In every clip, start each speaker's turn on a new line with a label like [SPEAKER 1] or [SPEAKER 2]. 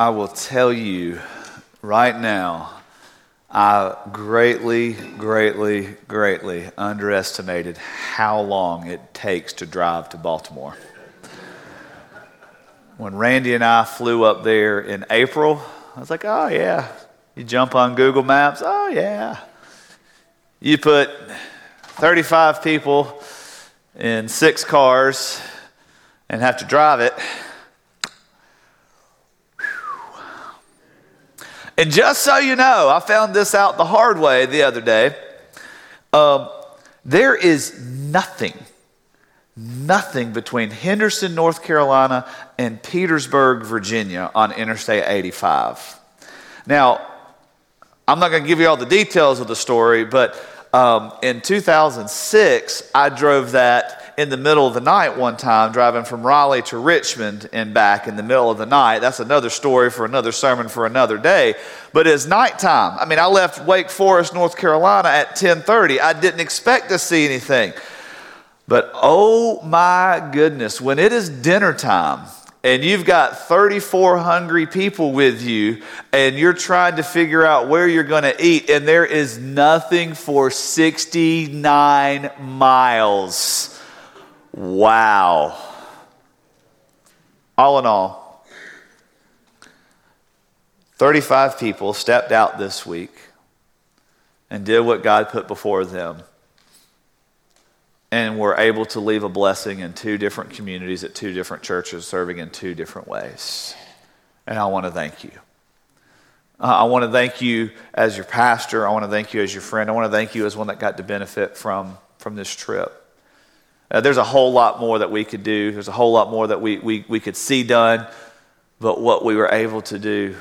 [SPEAKER 1] I will tell you right now, I greatly, greatly, greatly underestimated how long it takes to drive to Baltimore. When Randy and I flew up there in April, I was like, oh, yeah. You jump on Google Maps, oh, yeah. You put 35 people in six cars and have to drive it. And just so you know, I found this out the hard way the other day. Um, there is nothing, nothing between Henderson, North Carolina, and Petersburg, Virginia on Interstate 85. Now, I'm not going to give you all the details of the story, but um, in 2006, I drove that in the middle of the night one time, driving from Raleigh to Richmond and back in the middle of the night. That's another story for another sermon for another day. But it's nighttime. I mean, I left Wake Forest, North Carolina at 10:30. I didn't expect to see anything. But oh my goodness, when it is dinner time, and you've got 34 hungry people with you, and you're trying to figure out where you're going to eat, and there is nothing for 69 miles. Wow. All in all, 35 people stepped out this week and did what God put before them and were able to leave a blessing in two different communities at two different churches, serving in two different ways. And I want to thank you. Uh, I want to thank you as your pastor. I want to thank you as your friend. I want to thank you as one that got to benefit from, from this trip. Uh, there's a whole lot more that we could do. There's a whole lot more that we, we, we could see done, but what we were able to do.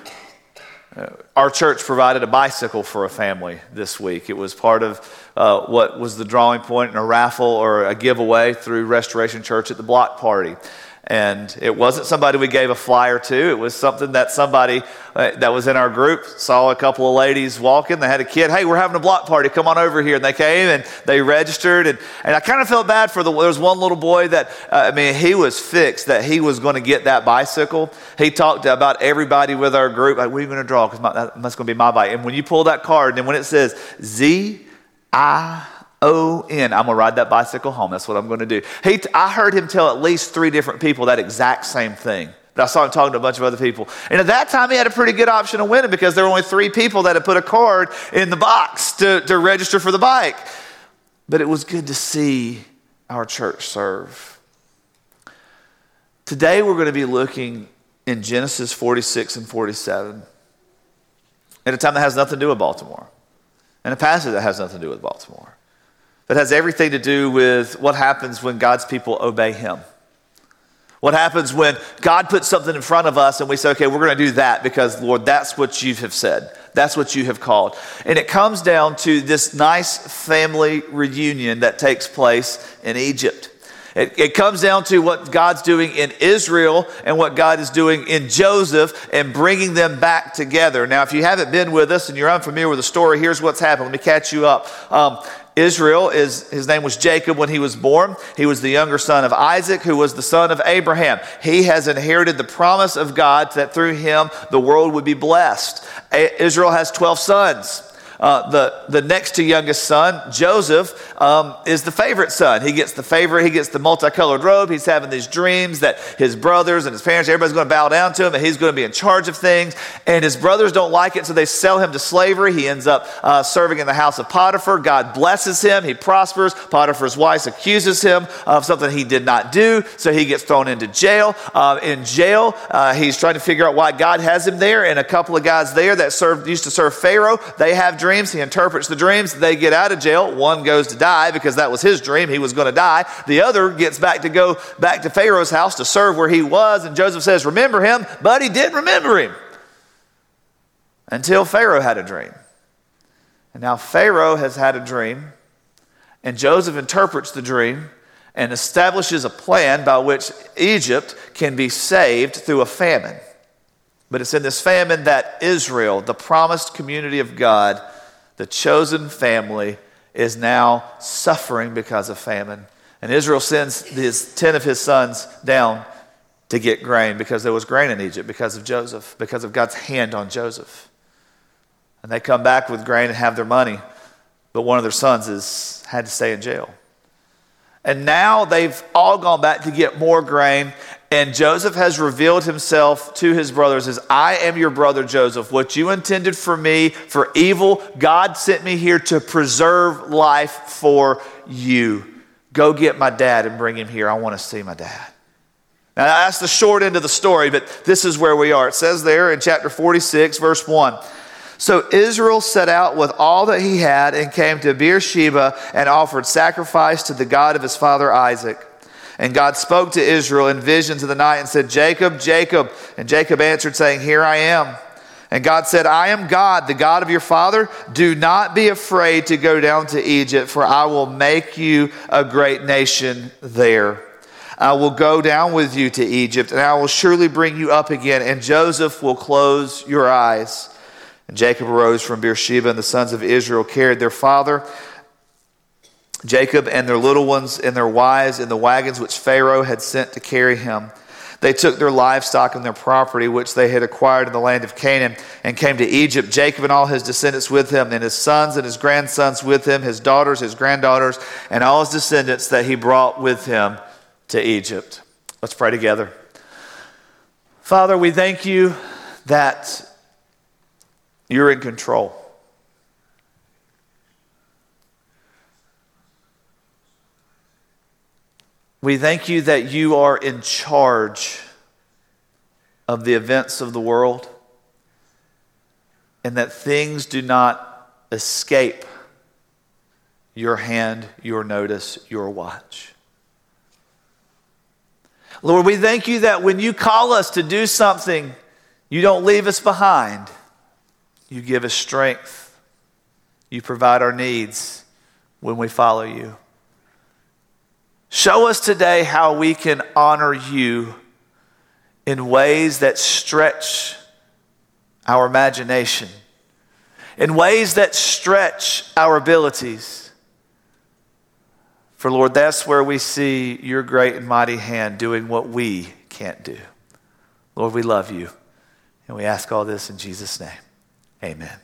[SPEAKER 1] Uh, our church provided a bicycle for a family this week. It was part of uh, what was the drawing point in a raffle or a giveaway through Restoration Church at the block party. And it wasn't somebody we gave a flyer to. It was something that somebody uh, that was in our group saw a couple of ladies walking. They had a kid. Hey, we're having a block party. Come on over here. And they came and they registered. And, and I kind of felt bad for the. There was one little boy that uh, I mean, he was fixed that he was going to get that bicycle. He talked about everybody with our group. Like, are you going to draw? Because that's going to be my bike. And when you pull that card, and then when it says Z I O N. I'm going to ride that bicycle home. That's what I'm going to do. He, I heard him tell at least three different people that exact same thing. But I saw him talking to a bunch of other people. And at that time, he had a pretty good option of winning because there were only three people that had put a card in the box to, to register for the bike. But it was good to see our church serve. Today, we're going to be looking in Genesis 46 and 47 at a time that has nothing to do with Baltimore, and a passage that has nothing to do with Baltimore that has everything to do with what happens when God's people obey Him. What happens when God puts something in front of us and we say, okay, we're going to do that because, Lord, that's what you have said. That's what you have called. And it comes down to this nice family reunion that takes place in Egypt. It, it, comes down to what God's doing in Israel and what God is doing in Joseph and bringing them back together. Now, if you haven't been with us and you're unfamiliar with the story, here's what's happened. Let me catch you up. Um, Israel is his name was Jacob when he was born. He was the younger son of Isaac, who was the son of Abraham. He has inherited the promise of God that through him the world would be blessed. Israel has 12 sons. Uh, the, the next to youngest son, Joseph, um, is the favorite son. He gets the favorite, he gets the multicolored robe. He's having these dreams that his brothers and his parents, everybody's going to bow down to him and he's going to be in charge of things. And his brothers don't like it, so they sell him to slavery. He ends up uh, serving in the house of Potiphar. God blesses him, he prospers. Potiphar's wife accuses him of something he did not do, so he gets thrown into jail. Uh, in jail, uh, he's trying to figure out why God has him there. And a couple of guys there that served, used to serve Pharaoh, they have dreams dreams. He interprets the dreams. They get out of jail. One goes to die because that was his dream. He was going to die. The other gets back to go back to Pharaoh's house to serve where he was. And Joseph says, Remember him. But he didn't remember him until Pharaoh had a dream. And now Pharaoh has had a dream. And Joseph interprets the dream and establishes a plan by which Egypt can be saved through a famine. But it's in this famine that Israel, the promised community of God, the chosen family is now suffering because of famine. And Israel sends his 10 of his sons down to get grain because there was grain in Egypt because of Joseph, because of God's hand on Joseph. And they come back with grain and have their money, but one of their sons is, had to stay in jail. And now they've all gone back to get more grain. And Joseph has revealed himself to his brothers as I am your brother Joseph. What you intended for me for evil, God sent me here to preserve life for you. Go get my dad and bring him here. I want to see my dad. Now, that's the short end of the story, but this is where we are. It says there in chapter 46, verse 1. So Israel set out with all that he had and came to Beersheba and offered sacrifice to the God of his father Isaac. And God spoke to Israel in visions of the night and said, Jacob, Jacob. And Jacob answered, saying, Here I am. And God said, I am God, the God of your father. Do not be afraid to go down to Egypt, for I will make you a great nation there. I will go down with you to Egypt, and I will surely bring you up again, and Joseph will close your eyes. And Jacob arose from Beersheba, and the sons of Israel carried their father, Jacob, and their little ones and their wives in the wagons which Pharaoh had sent to carry him. They took their livestock and their property, which they had acquired in the land of Canaan, and came to Egypt. Jacob and all his descendants with him, and his sons and his grandsons with him, his daughters, his granddaughters, and all his descendants that he brought with him to Egypt. Let's pray together. Father, we thank you that you're in control. We thank you that you are in charge of the events of the world and that things do not escape your hand, your notice, your watch. Lord, we thank you that when you call us to do something, you don't leave us behind. You give us strength. You provide our needs when we follow you. Show us today how we can honor you in ways that stretch our imagination, in ways that stretch our abilities. For Lord, that's where we see your great and mighty hand doing what we can't do. Lord, we love you, and we ask all this in Jesus' name. Amen.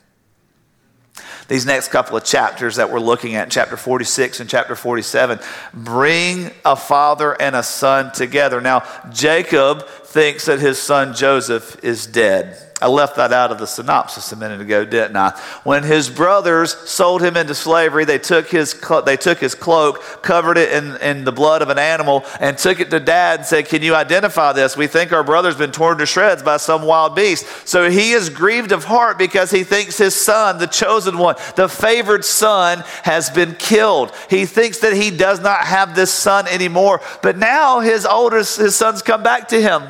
[SPEAKER 1] These next couple of chapters that we're looking at, chapter 46 and chapter 47, bring a father and a son together. Now, Jacob thinks that his son Joseph is dead. I left that out of the synopsis a minute ago, didn't I? When his brothers sold him into slavery, they took his, they took his cloak, covered it in, in the blood of an animal, and took it to dad and said, Can you identify this? We think our brother's been torn to shreds by some wild beast. So he is grieved of heart because he thinks his son, the chosen one, the favored son, has been killed. He thinks that he does not have this son anymore. But now his oldest, his sons come back to him.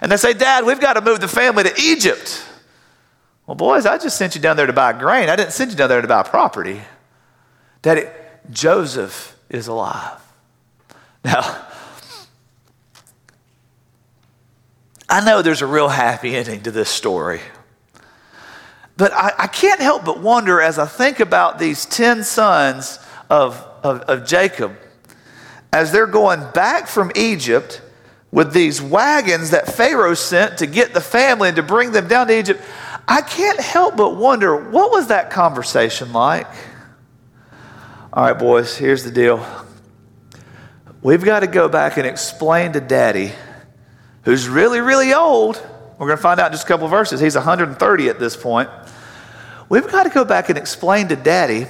[SPEAKER 1] And they say, Dad, we've got to move the family to Egypt. Well, boys, I just sent you down there to buy grain. I didn't send you down there to buy property. Daddy, Joseph is alive. Now, I know there's a real happy ending to this story. But I, I, can't help but wonder as I think about these 10 sons of, of, of Jacob, as they're going back from Egypt with these wagons that Pharaoh sent to get the family and to bring them down to Egypt. I can't help but wonder what was that conversation like? All right, boys, here's the deal. We've got to go back and explain to daddy, who's really, really old. We're going to find out in just a couple verses. He's 130 at this point. We've got to go back and explain to daddy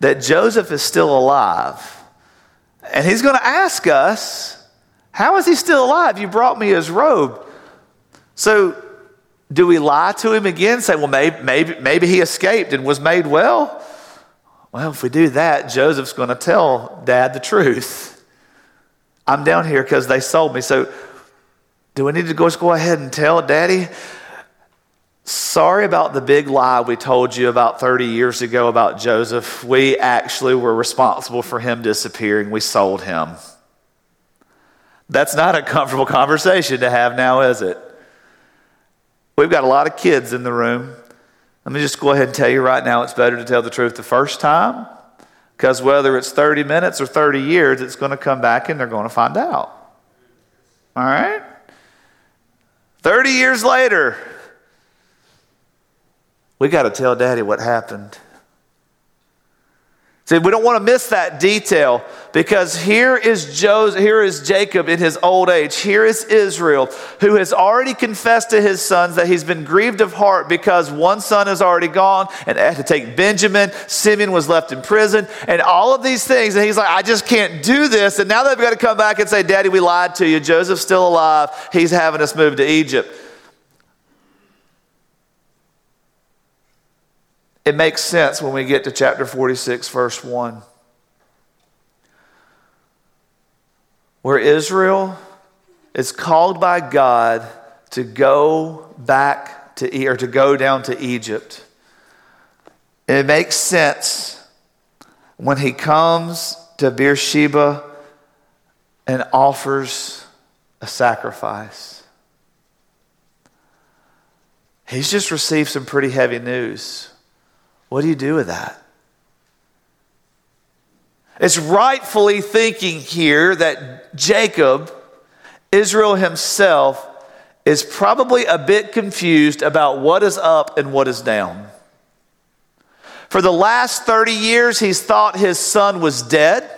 [SPEAKER 1] that Joseph is still alive. And he's going to ask us how is he still alive? You brought me his robe. So, do we lie to him again? Say, well, maybe, maybe, maybe he escaped and was made well? Well, if we do that, Joseph's going to tell dad the truth. I'm down here because they sold me. So, do we need to go, just go ahead and tell daddy? Sorry about the big lie we told you about 30 years ago about Joseph. We actually were responsible for him disappearing. We sold him. That's not a comfortable conversation to have now, is it? We've got a lot of kids in the room. Let me just go ahead and tell you right now it's better to tell the truth the first time because whether it's 30 minutes or 30 years, it's going to come back and they're going to find out. All right? 30 years later, we got to tell daddy what happened. See, we don't want to miss that detail because here is Joseph, here is Jacob in his old age. Here is Israel who has already confessed to his sons that he's been grieved of heart because one son is already gone and had to take Benjamin. Simeon was left in prison and all of these things. And he's like, I just can't do this. And now they've got to come back and say, Daddy, we lied to you. Joseph's still alive. He's having us move to Egypt. It makes sense when we get to chapter 46, verse 1, where Israel is called by God to go back to, or to go down to Egypt. It makes sense when he comes to Beersheba and offers a sacrifice. He's just received some pretty heavy news. What do you do with that? It's rightfully thinking here that Jacob, Israel himself, is probably a bit confused about what is up and what is down. For the last 30 years, he's thought his son was dead.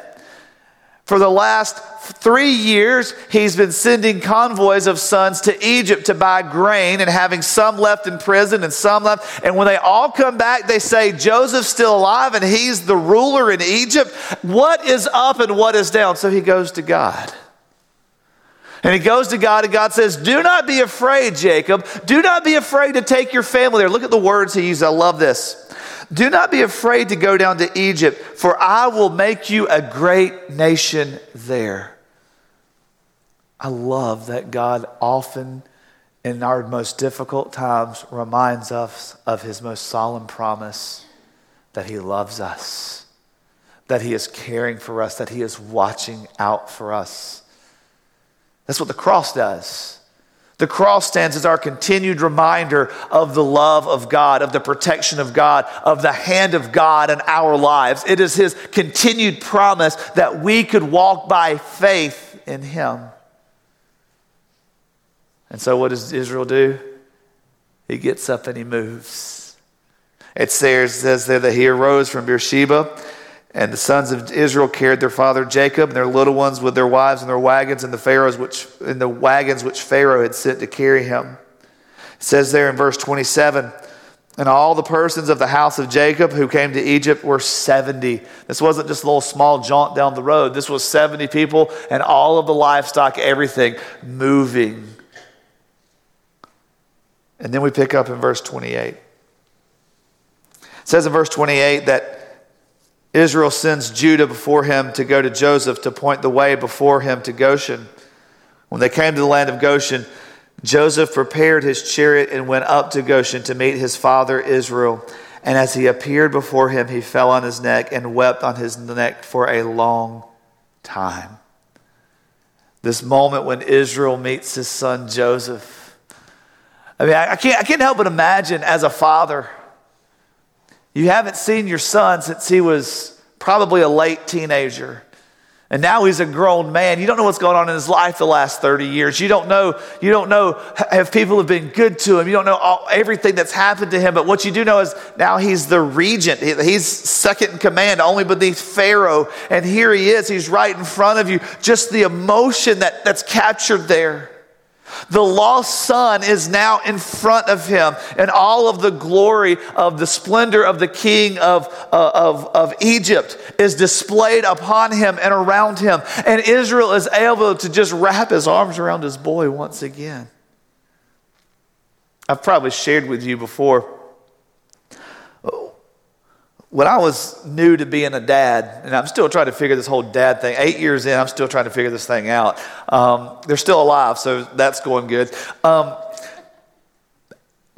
[SPEAKER 1] For the last three years, he's been sending convoys of sons to Egypt to buy grain and having some left in prison and some left. And when they all come back, they say, Joseph's still alive and he's the ruler in Egypt. What is up and what is down? So he goes to God. And he goes to God, and God says, Do not be afraid, Jacob. Do not be afraid to take your family there. Look at the words he uses. I love this. Do not be afraid to go down to Egypt, for I will make you a great nation there. I love that God often, in our most difficult times, reminds us of his most solemn promise that he loves us, that he is caring for us, that he is watching out for us. That's what the cross does. The cross stands as our continued reminder of the love of God, of the protection of God, of the hand of God in our lives. It is His continued promise that we could walk by faith in Him. And so, what does Israel do? He gets up and he moves. It says there that he arose from Beersheba, and the sons of Israel carried their father Jacob and their little ones with their wives and their wagons and the pharaohs which in the wagons which Pharaoh had sent to carry him. It says there in verse 27, and all the persons of the house of Jacob who came to Egypt were 70. This wasn't just a little small jaunt down the road. This was 70 people and all of the livestock, everything moving and then we pick up in verse 28. It says in verse 28 that Israel sends Judah before him to go to Joseph to point the way before him to Goshen. When they came to the land of Goshen, Joseph prepared his chariot and went up to Goshen to meet his father Israel. And as he appeared before him, he fell on his neck and wept on his neck for a long time. This moment when Israel meets his son Joseph I mean, I, can't, I can't help but imagine as a father, you haven't seen your son since he was probably a late teenager. And now he's a grown man. You don't know what's going on in his life the last 30 years. You don't know, you don't know if people have been good to him. You don't know all, everything that's happened to him. But what you do know is now he's the regent. He's second in command, only beneath Pharaoh. And here he is. He's right in front of you. Just the emotion that, that's captured there. The lost son is now in front of him, and all of the glory of the splendor of the king of, uh, of, of Egypt is displayed upon him and around him. And Israel is able to just wrap his arms around his boy once again. I've probably shared with you before when I was new to being a dad, and I'm still trying to figure this whole dad thing, eight years in, I'm still trying to figure this thing out. Um, they're still alive, so that's going good. Um,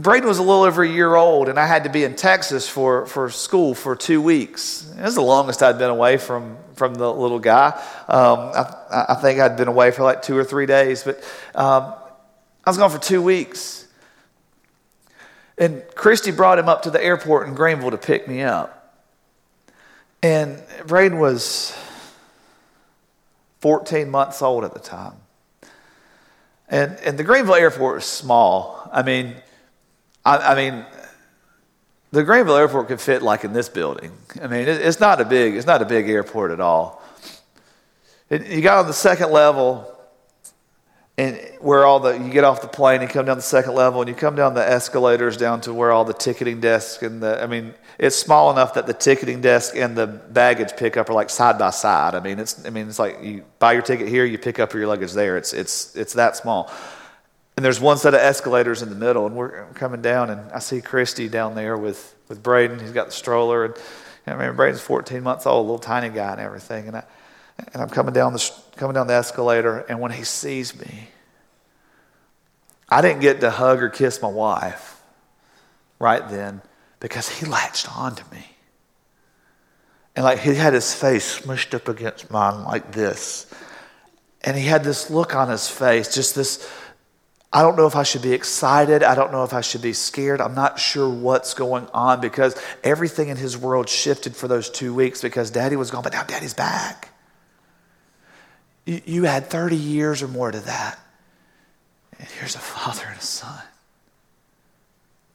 [SPEAKER 1] Braden was a little over a year old, and I had to be in Texas for, for school for two weeks. It was the longest I'd been away from, from the little guy. Um, I, I, think I'd been away for like two or three days, but um, I was gone for two weeks. And Christy brought him up to the airport in Greenville to pick me up. And Braden was 14 months old at the time. And, and the Greenville airport is small. I mean, I, I mean, the Greenville airport could fit like in this building. I mean, it, it's not a big, it's not a big airport at all. You got on the second level, and where all the you get off the plane, you come down the second level, and you come down the escalators down to where all the ticketing desks and the. I mean, it's small enough that the ticketing desk and the baggage pickup are like side by side. I mean, it's. I mean, it's like you buy your ticket here, you pick up your luggage there. It's it's it's that small. And there's one set of escalators in the middle, and we're coming down, and I see Christy down there with with Braden. He's got the stroller, and I mean, Braden's 14 months old, little tiny guy, and everything. And I and I'm coming down the coming down the escalator, and when he sees me, I didn't get to hug or kiss my wife right then because he latched on to me. And like he had his face smushed up against mine like this. And he had this look on his face, just this I don't know if I should be excited. I don't know if I should be scared. I'm not sure what's going on because everything in his world shifted for those two weeks because daddy was gone, but now daddy's back. You, add 30 years or more to that. And here's a father and a son.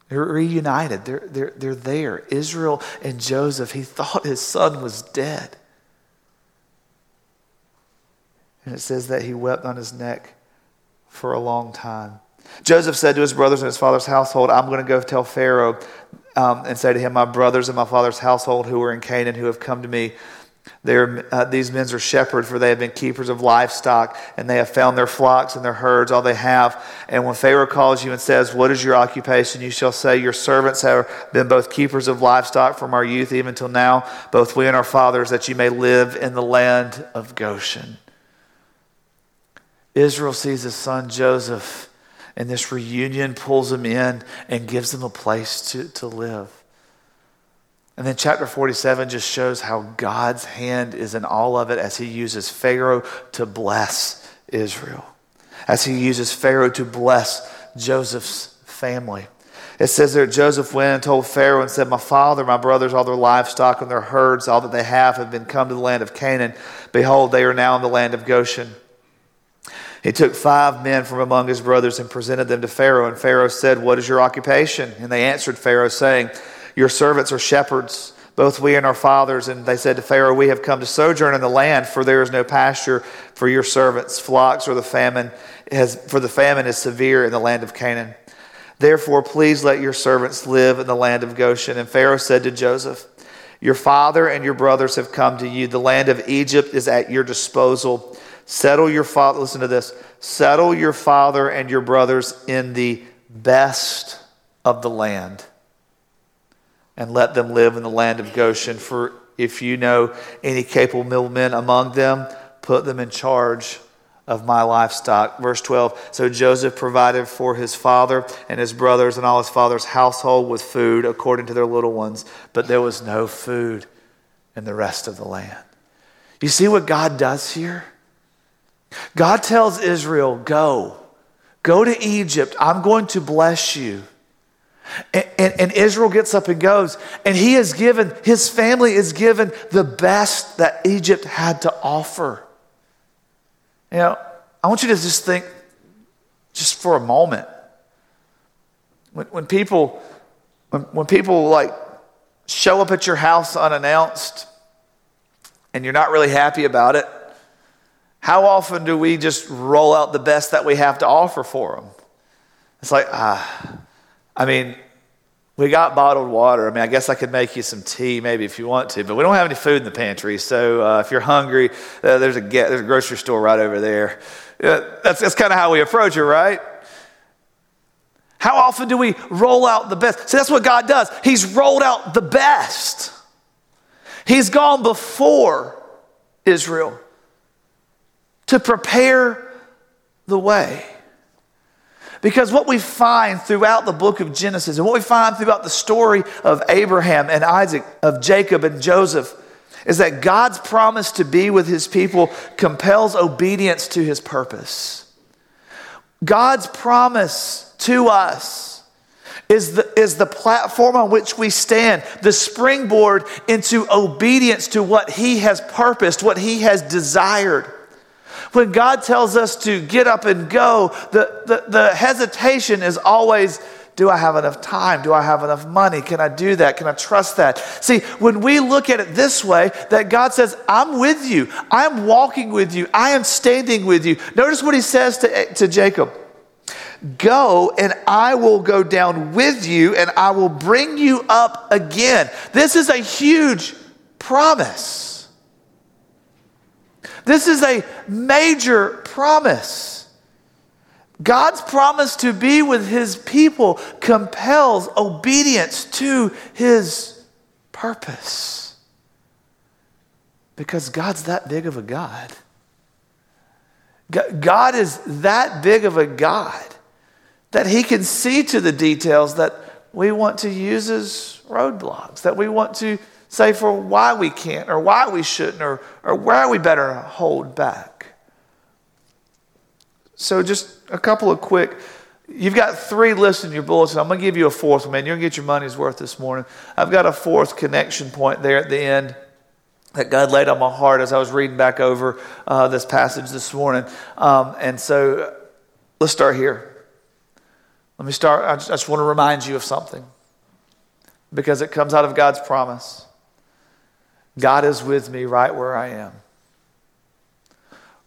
[SPEAKER 1] They're reunited. They're, they're, they're there. Israel and Joseph, he thought his son was dead. And it says that he wept on his neck for a long time. Joseph said to his brothers and his father's household, I'm going to go tell Pharaoh um, and say to him, My brothers and my father's household who are in Canaan who have come to me uh, these men are shepherds, for they have been keepers of livestock, and they have found their flocks and their herds, all they have. And when Pharaoh calls you and says, What is your occupation? you shall say, Your servants have been both keepers of livestock from our youth even till now, both we and our fathers, that you may live in the land of Goshen. Israel sees his son Joseph, and this reunion pulls him in and gives him a place to, to live. And then chapter 47 just shows how God's hand is in all of it as he uses Pharaoh to bless Israel, as he uses Pharaoh to bless Joseph's family. It says there, Joseph went and told Pharaoh and said, My father, my brothers, all their livestock and their herds, all that they have, have been come to the land of Canaan. Behold, they are now in the land of Goshen. He took five men from among his brothers and presented them to Pharaoh. And Pharaoh said, What is your occupation? And they answered Pharaoh, saying, your servants are shepherds, both we and our fathers. And they said to Pharaoh, We have come to sojourn in the land, for there is no pasture for your servants, flocks, or the famine has, for the famine is severe in the land of Canaan. Therefore, please let your servants live in the land of Goshen. And Pharaoh said to Joseph, Your father and your brothers have come to you. The land of Egypt is at your disposal. Settle your father, listen to this, settle your father and your brothers in the best of the land and let them live in the land of Goshen. For if you know any capable men among them, put them in charge of my livestock. Verse 12 So Joseph provided for his father and his brothers and all his father's household with food according to their little ones, but there was no food in the rest of the land. You see what God does here? God tells Israel, Go, go to Egypt. I'm going to bless you. And, and, and, Israel gets up and goes, and he is given, his family is given the best that Egypt had to offer. You know, I want you to just think, just for a moment, when, when people, when, when people like show up at your house unannounced, and you're not really happy about it, how often do we just roll out the best that we have to offer for them? It's like, ah I mean, we got bottled water. I mean, I guess I could make you some tea maybe if you want to, but we don't have any food in the pantry. So uh, if you're hungry, uh, there's, a there's a grocery store right over there. Uh, that's that's kind of how we approach it, right? How often do we roll out the best? See, that's what God does. He's rolled out the best. He's gone before Israel to prepare the way. Because what we find throughout the book of Genesis and what we find throughout the story of Abraham and Isaac, of Jacob and Joseph, is that God's promise to be with his people compels obedience to his purpose. God's promise to us is the, is the platform on which we stand, the springboard into obedience to what he has purposed, what he has desired. When God tells us to get up and go, the, the, the hesitation is always do I have enough time? Do I have enough money? Can I do that? Can I trust that? See, when we look at it this way, that God says, I'm with you, I'm walking with you, I am standing with you. Notice what he says to, to Jacob Go and I will go down with you and I will bring you up again. This is a huge promise. This is a major promise. God's promise to be with his people compels obedience to his purpose. Because God's that big of a God. God is that big of a God that he can see to the details that we want to use as roadblocks, that we want to say for why we can't or why we shouldn't or, or where we better hold back. So, just a couple of quick. You've got three lists in your bulletin. I'm going to give you a fourth one, man. You're going to get your money's worth this morning. I've got a fourth connection point there at the end that God laid on my heart as I was reading back over uh, this passage this morning. Um, and so let's start here. Let me start. I just, I just want to remind you of something because it comes out of God's promise. God is with me right where I am.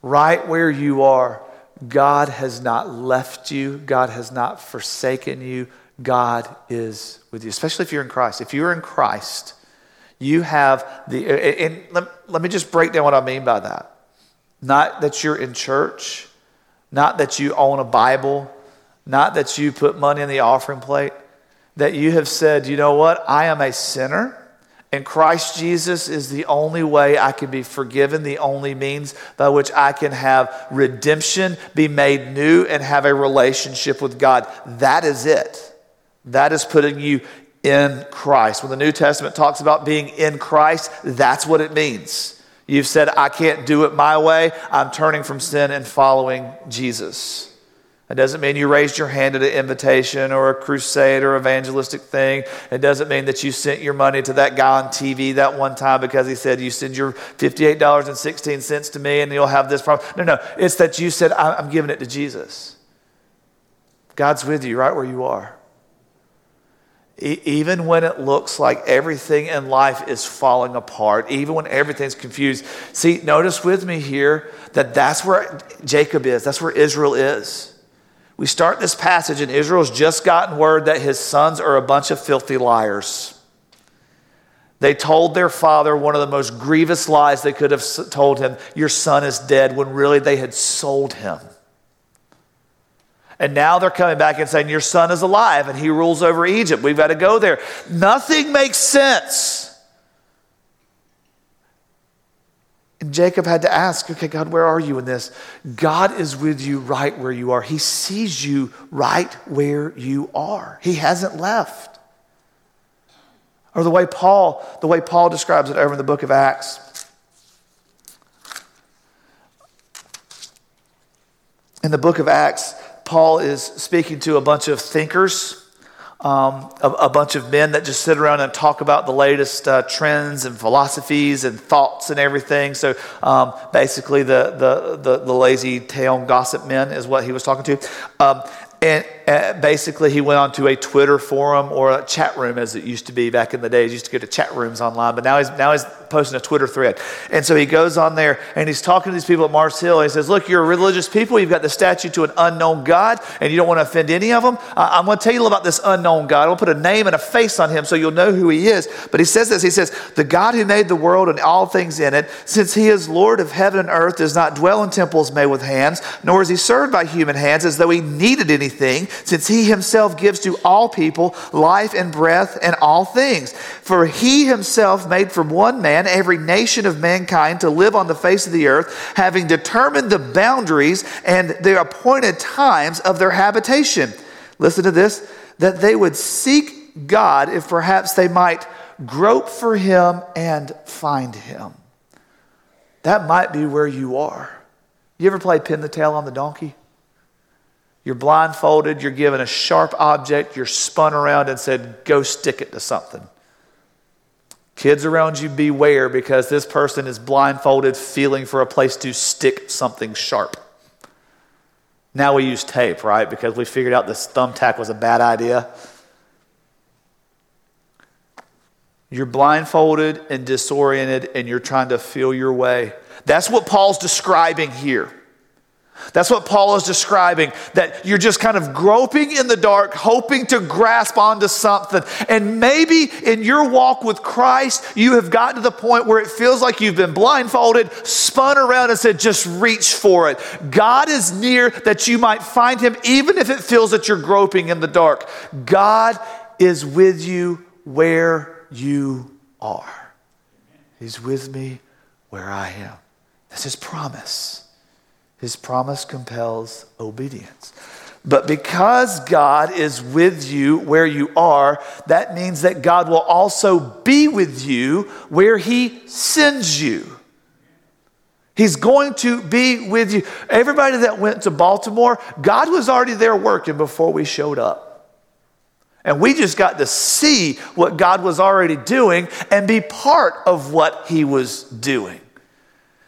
[SPEAKER 1] Right where you are, God has not left you, God has not forsaken you. God is with you, especially if you're in Christ. If you're in Christ, you have the, and let, let me just break down what I mean by that. Not that you're in church, not that you own a Bible, not that you put money in the offering plate, that you have said, you know what, I am a sinner. And Christ Jesus is the only way I can be forgiven, the only means by which I can have redemption, be made new, and have a relationship with God. That is it. That is putting you in Christ. When the New Testament talks about being in Christ, that's what it means. You've said, I can't do it my way. I'm turning from sin and following Jesus. It doesn't mean you raised your hand at an invitation or a crusade or evangelistic thing. It doesn't mean that you sent your money to that guy on TV that one time because he said, You send your $58.16 to me and you'll have this problem. No, no. It's that you said, I'm giving it to Jesus. God's with you right where you are. even when it looks like everything in life is falling apart, even when everything's confused. See, notice with me here that that's where Jacob is, that's where Israel is. We start this passage, and Israel's just gotten word that his sons are a bunch of filthy liars. They told their father one of the most grievous lies they could have told him Your son is dead, when really they had sold him. And now they're coming back and saying, Your son is alive and he rules over Egypt. We've got to go there. Nothing makes sense. And Jacob had to ask, okay, God, where are you in this? God is with you right where you are. He sees you right where you are. He hasn't left. Or the way Paul, the way Paul describes it over in the book of Acts. In the book of Acts, Paul is speaking to a bunch of thinkers um, a, a, bunch of men that just sit around and talk about the latest uh, trends and philosophies and thoughts and everything. So um, basically, the, the, the, the, lazy tail gossip men is what he was talking to. Um, and Uh, basically, he went on to a Twitter forum or a chat room, as it used to be back in the days. used to go to chat rooms online, but now he's, now he's posting a Twitter thread. And so he goes on there and he's talking to these people at Mars Hill. And he says, Look, you're religious people. You've got the statue to an unknown God, and you don't want to offend any of them. I, I'm going to tell you about this unknown God. I'll put a name and a face on him so you'll know who he is. But he says this He says, The God who made the world and all things in it, since he is Lord of heaven and earth, does not dwell in temples made with hands, nor is he served by human hands as though he needed anything, since he himself gives to all people life and breath and all things. For he himself made from one man every nation of mankind to live on the face of the earth, having determined the boundaries and the appointed times of their habitation. Listen to this that they would seek God if perhaps they might grope for him and find him. That might be where you are. You ever play pin the tail on the donkey? You're blindfolded, you're given a sharp object, you're spun around and said, Go stick it to something. Kids around you, beware because this person is blindfolded, feeling for a place to stick something sharp. Now we use tape, right? Because we figured out this thumbtack was a bad idea. You're blindfolded and disoriented, and you're trying to feel your way. That's what Paul's describing here. That's what Paul is describing that you're just kind of groping in the dark, hoping to grasp onto something. And maybe in your walk with Christ, you have gotten to the point where it feels like you've been blindfolded, spun around, and said, just reach for it. God is near that you might find him, even if it feels that you're groping in the dark. God is with you where you are. He's with me where I am. That's his promise. His promise compels obedience. But because God is with you where you are, that means that God will also be with you where he sends you. He's going to be with you. Everybody that went to Baltimore, God was already there working before we showed up. And we just got to see what God was already doing and be part of what He was doing.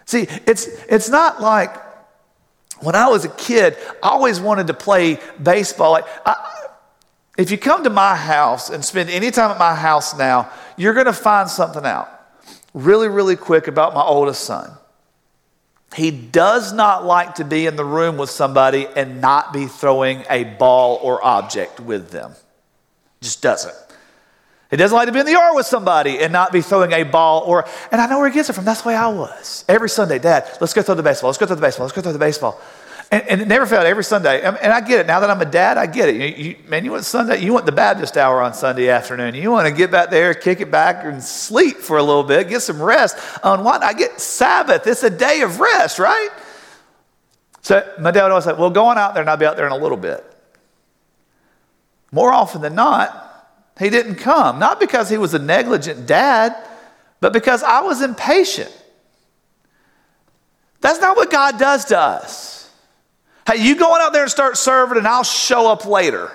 [SPEAKER 1] See, it's, it's not like when I was a kid, I always wanted to play baseball. Like, I, if you come to my house and spend any time at my house now, you're going to find something out really, really quick about my oldest son. He does not like to be in the room with somebody and not be throwing a ball or object with them. Just doesn't. He doesn't like to be in the yard with somebody and not be throwing a ball or, and I know where he gets it from. That's the way I was. Every Sunday, Dad, let's go throw the baseball. Let's go throw the baseball. Let's go throw the baseball. And, and it never failed every Sunday. And I get it. Now that I'm a dad, I get it. You, you, man, you want Sunday, you want the Baptist hour on Sunday afternoon. You want to get back there, kick it back, and sleep for a little bit, get some rest. On what? I get Sabbath. It's a day of rest, right? So my dad would always say, well, go on out there and I'll be out there in a little bit. More often than not, he didn't come. Not because he was a negligent dad, but because I was impatient. That's not what God does to us. Hey, you go on out there and start serving, and I'll show up later.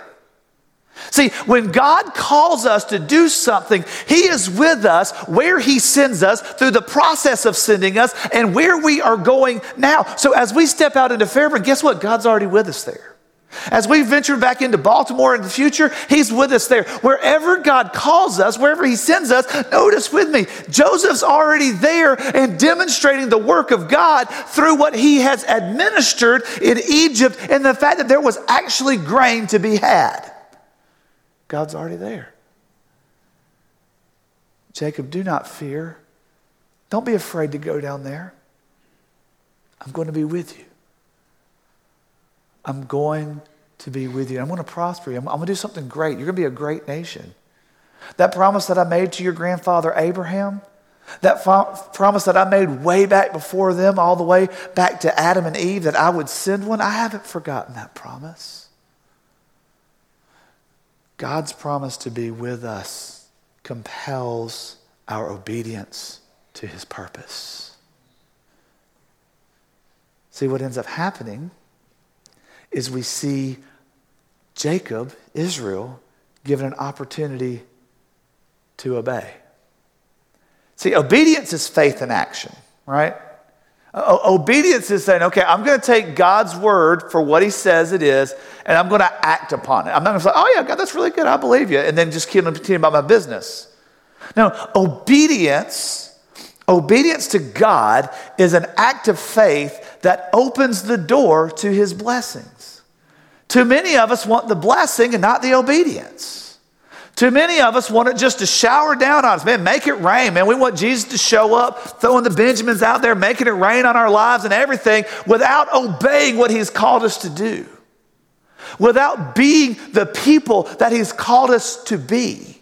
[SPEAKER 1] See, when God calls us to do something, He is with us where He sends us through the process of sending us and where we are going now. So as we step out into Fairburn, guess what? God's already with us there. As we venture back into Baltimore in the future, He's with us there. Wherever God calls us, wherever He sends us, notice with me, Joseph's already there and demonstrating the work of God through what he has administered in Egypt and the fact that there was actually grain to be had. God's already there. Jacob, do not fear. Don't be afraid to go down there. I'm going to be with you. I'm going to be with you. I'm going to prosper you. I'm, I'm going to do something great. You're going to be a great nation. That promise that I made to your grandfather Abraham, that promise that I made way back before them, all the way back to Adam and Eve, that I would send one, I haven't forgotten that promise. God's promise to be with us compels our obedience to his purpose. See, what ends up happening is we see Jacob, Israel, given an opportunity to obey. See, obedience is faith in action, right? O- obedience is saying, okay, I'm going to take God's word for what he says it is, and I'm going to act upon it. I'm not going to say, oh, yeah, God, that's really good. I believe you. And then just keep on continuing about my business. No, obedience, obedience to God is an act of faith that opens the door to his blessings. Too many of us want the blessing and not the obedience. Too many of us want it just to shower down on us. Man, make it rain, man. We want Jesus to show up, throwing the Benjamins out there, making it rain on our lives and everything without obeying what He's called us to do, without being the people that He's called us to be.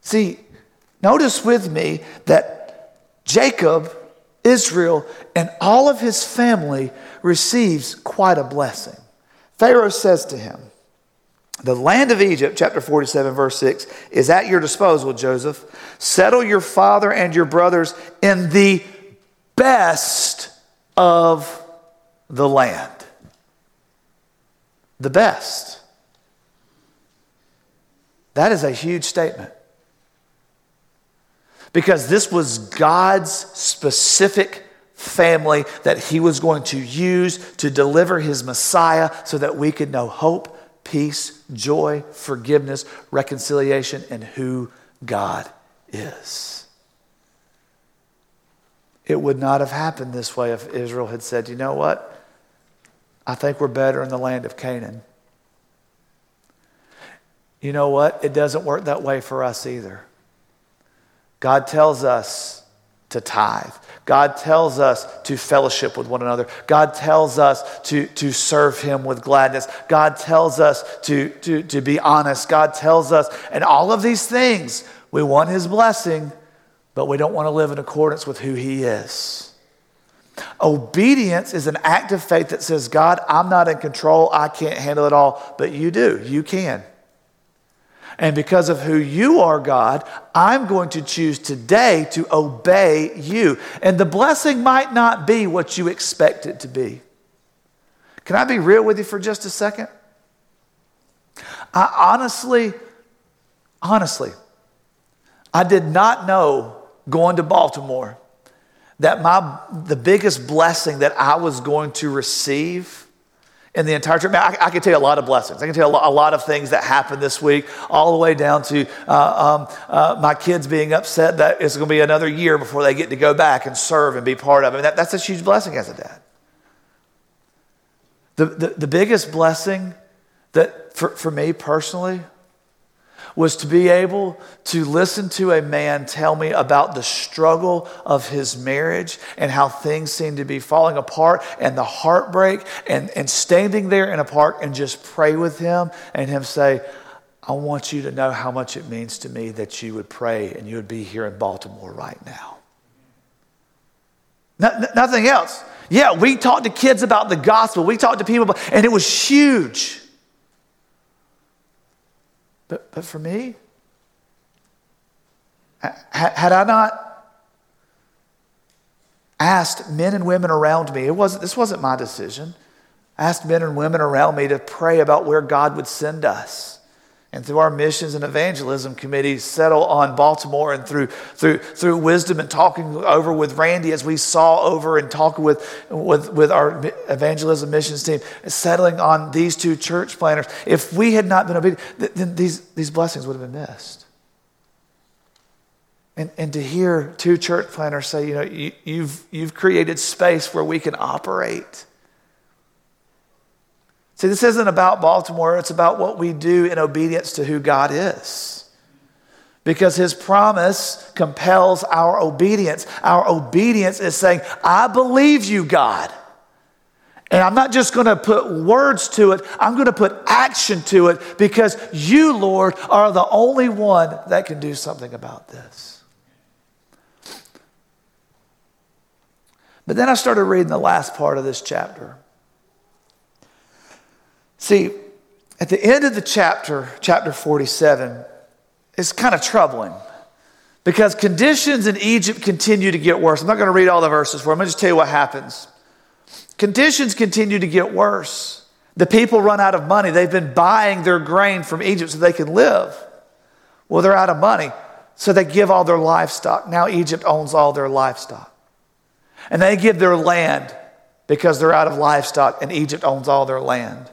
[SPEAKER 1] See, notice with me that Jacob, Israel, and all of his family receives quite a blessing. Pharaoh says to him, The land of Egypt, chapter 47, verse 6, is at your disposal, Joseph. Settle your father and your brothers in the best of the land. The best. That is a huge statement. Because this was God's specific family that he was going to use to deliver his Messiah so that we could know hope, peace, joy, forgiveness, reconciliation, and who God is. It would not have happened this way if Israel had said, you know what? I think we're better in the land of Canaan. You know what? It doesn't work that way for us either. God tells us to tithe. God tells us to fellowship with one another. God tells us to, to serve Him with gladness. God tells us to, to, to be honest. God tells us, and all of these things, we want His blessing, but we don't want to live in accordance with who He is. Obedience is an act of faith that says, God, I'm not in control. I can't handle it all, but you do. You can. And because of who you are, God, I'm going to choose today to obey you. And the blessing might not be what you expect it to be. Can I be real with you for just a second? I honestly, honestly, I did not know going to Baltimore that my the biggest blessing that I was going to receive in the entire trip. I, I can tell you a lot of blessings. I can tell you a lot, of things that happened this week, all the way down to uh, um, uh, my kids being upset that it's going to be another year before they get to go back and serve and be part of it. Mean, that, that's a huge blessing as a dad. The, the, the biggest blessing that for, for me personally was to be able to listen to a man tell me about the struggle of his marriage and how things seem to be falling apart and the heartbreak and, and standing there in a park and just pray with him and him say, I want you to know how much it means to me that you would pray and you would be here in Baltimore right now. No, nothing else. Yeah, we talked to kids about the gospel. We talked to people, about, and it was huge. But, but for me, had I not asked men and women around me, it wasn't, this wasn't my decision. Asked men and women around me to pray about where God would send us and through our missions and evangelism committee settle on baltimore and through, through, through wisdom and talking over with randy as we saw over and talking with, with, with our evangelism missions team settling on these two church planners. If we had not been obedient then these, these blessings would have been missed. And, and to hear two church planners say you know you, you've, you've created space where we can operate See, this isn't about Baltimore, it's about what we do in obedience to who God is. Because his promise compels our obedience. Our obedience is saying, I believe you, God. And I'm not just going to put words to it, I'm going to put action to it because you, Lord, are the only one that can do something about this. But then I started reading the last part of this chapter. See, at the end of the chapter, chapter 47, it's kind of troubling because conditions in Egypt continue to get worse. I'm not going to read all the verses for you. I'm going to just tell you what happens. Conditions continue to get worse. The people run out of money. They've been buying their grain from Egypt so they can live. Well, they're out of money, so they give all their livestock. Now Egypt owns all their livestock. And they give their land because they're out of livestock, and Egypt owns all their land.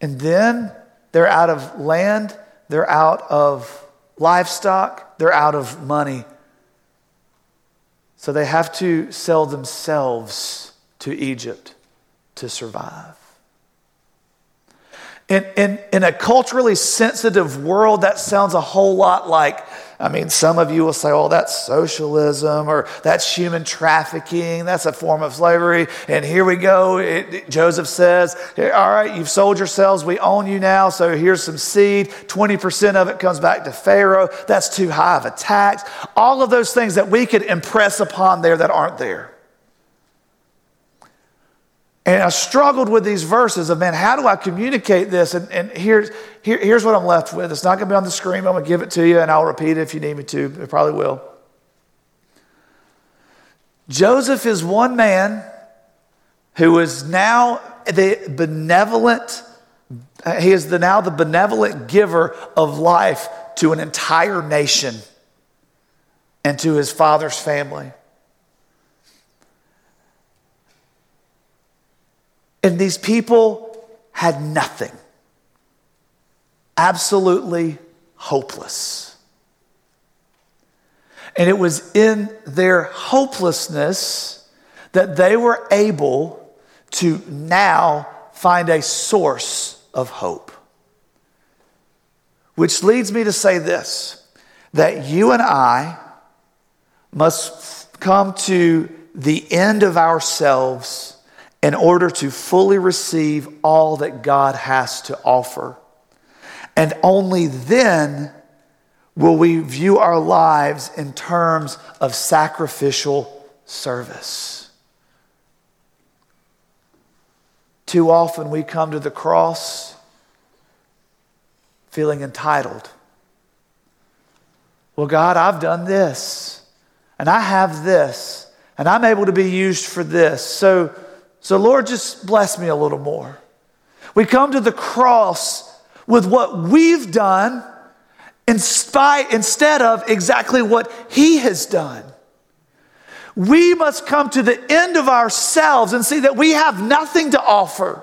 [SPEAKER 1] And then they're out of land, they're out of livestock, they're out of money. So they have to sell themselves to Egypt to survive. In, in, in a culturally sensitive world, that sounds a whole lot like I mean, some of you will say, oh, that's socialism or that's human trafficking. That's a form of slavery. And here we go. It, Joseph says, all right, you've sold yourselves. We own you now. So here's some seed. 20% of it comes back to Pharaoh. That's too high of a tax. All of those things that we could impress upon there that aren't there. And I struggled with these verses of, man, how do I communicate this? And, and here's, here, here's what I'm left with. It's not going to be on the screen. I'm going to give it to you, and I'll repeat it if you need me to. It probably will. Joseph is one man who is now the benevolent, he is the, now the benevolent giver of life to an entire nation. and to his father's family. And these people had nothing, absolutely hopeless. And it was in their hopelessness that they were able to now find a source of hope. Which leads me to say this that you and I must come to the end of ourselves in order to fully receive all that God has to offer. And only then will we view our lives in terms of sacrificial service. Too often we come to the cross feeling entitled. Well, God, I've done this, and I have this, and I'm able to be used for this. So, so Lord, just bless me a little more. We come to the cross with what we've done in spite, instead of exactly what He has done. We must come to the end of ourselves and see that we have nothing to offer.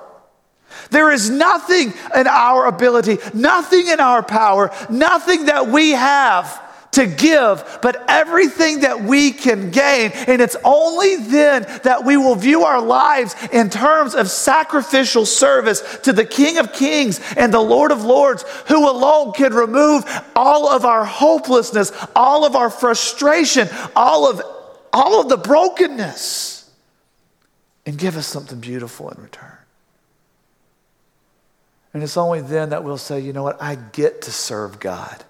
[SPEAKER 1] There is nothing in our ability, nothing in our power, nothing that we have to give, but everything that we can gain. And it's only then that we will view our lives in terms of sacrificial service to the King of Kings and the Lord of Lords, who alone can remove all of our hopelessness, all of our frustration, all of, all of the brokenness, and give us something beautiful in return. And it's only then that we'll say, you know what, I get to serve God.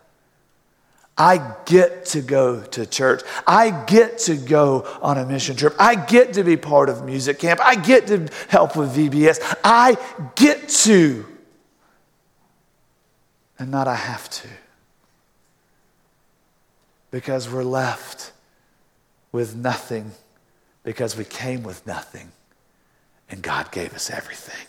[SPEAKER 1] I get to go to church. I get to go on a mission trip. I get to be part of music camp. I get to help with VBS. I get to. And not I have to. Because we're left with nothing because we came with nothing and God gave us everything.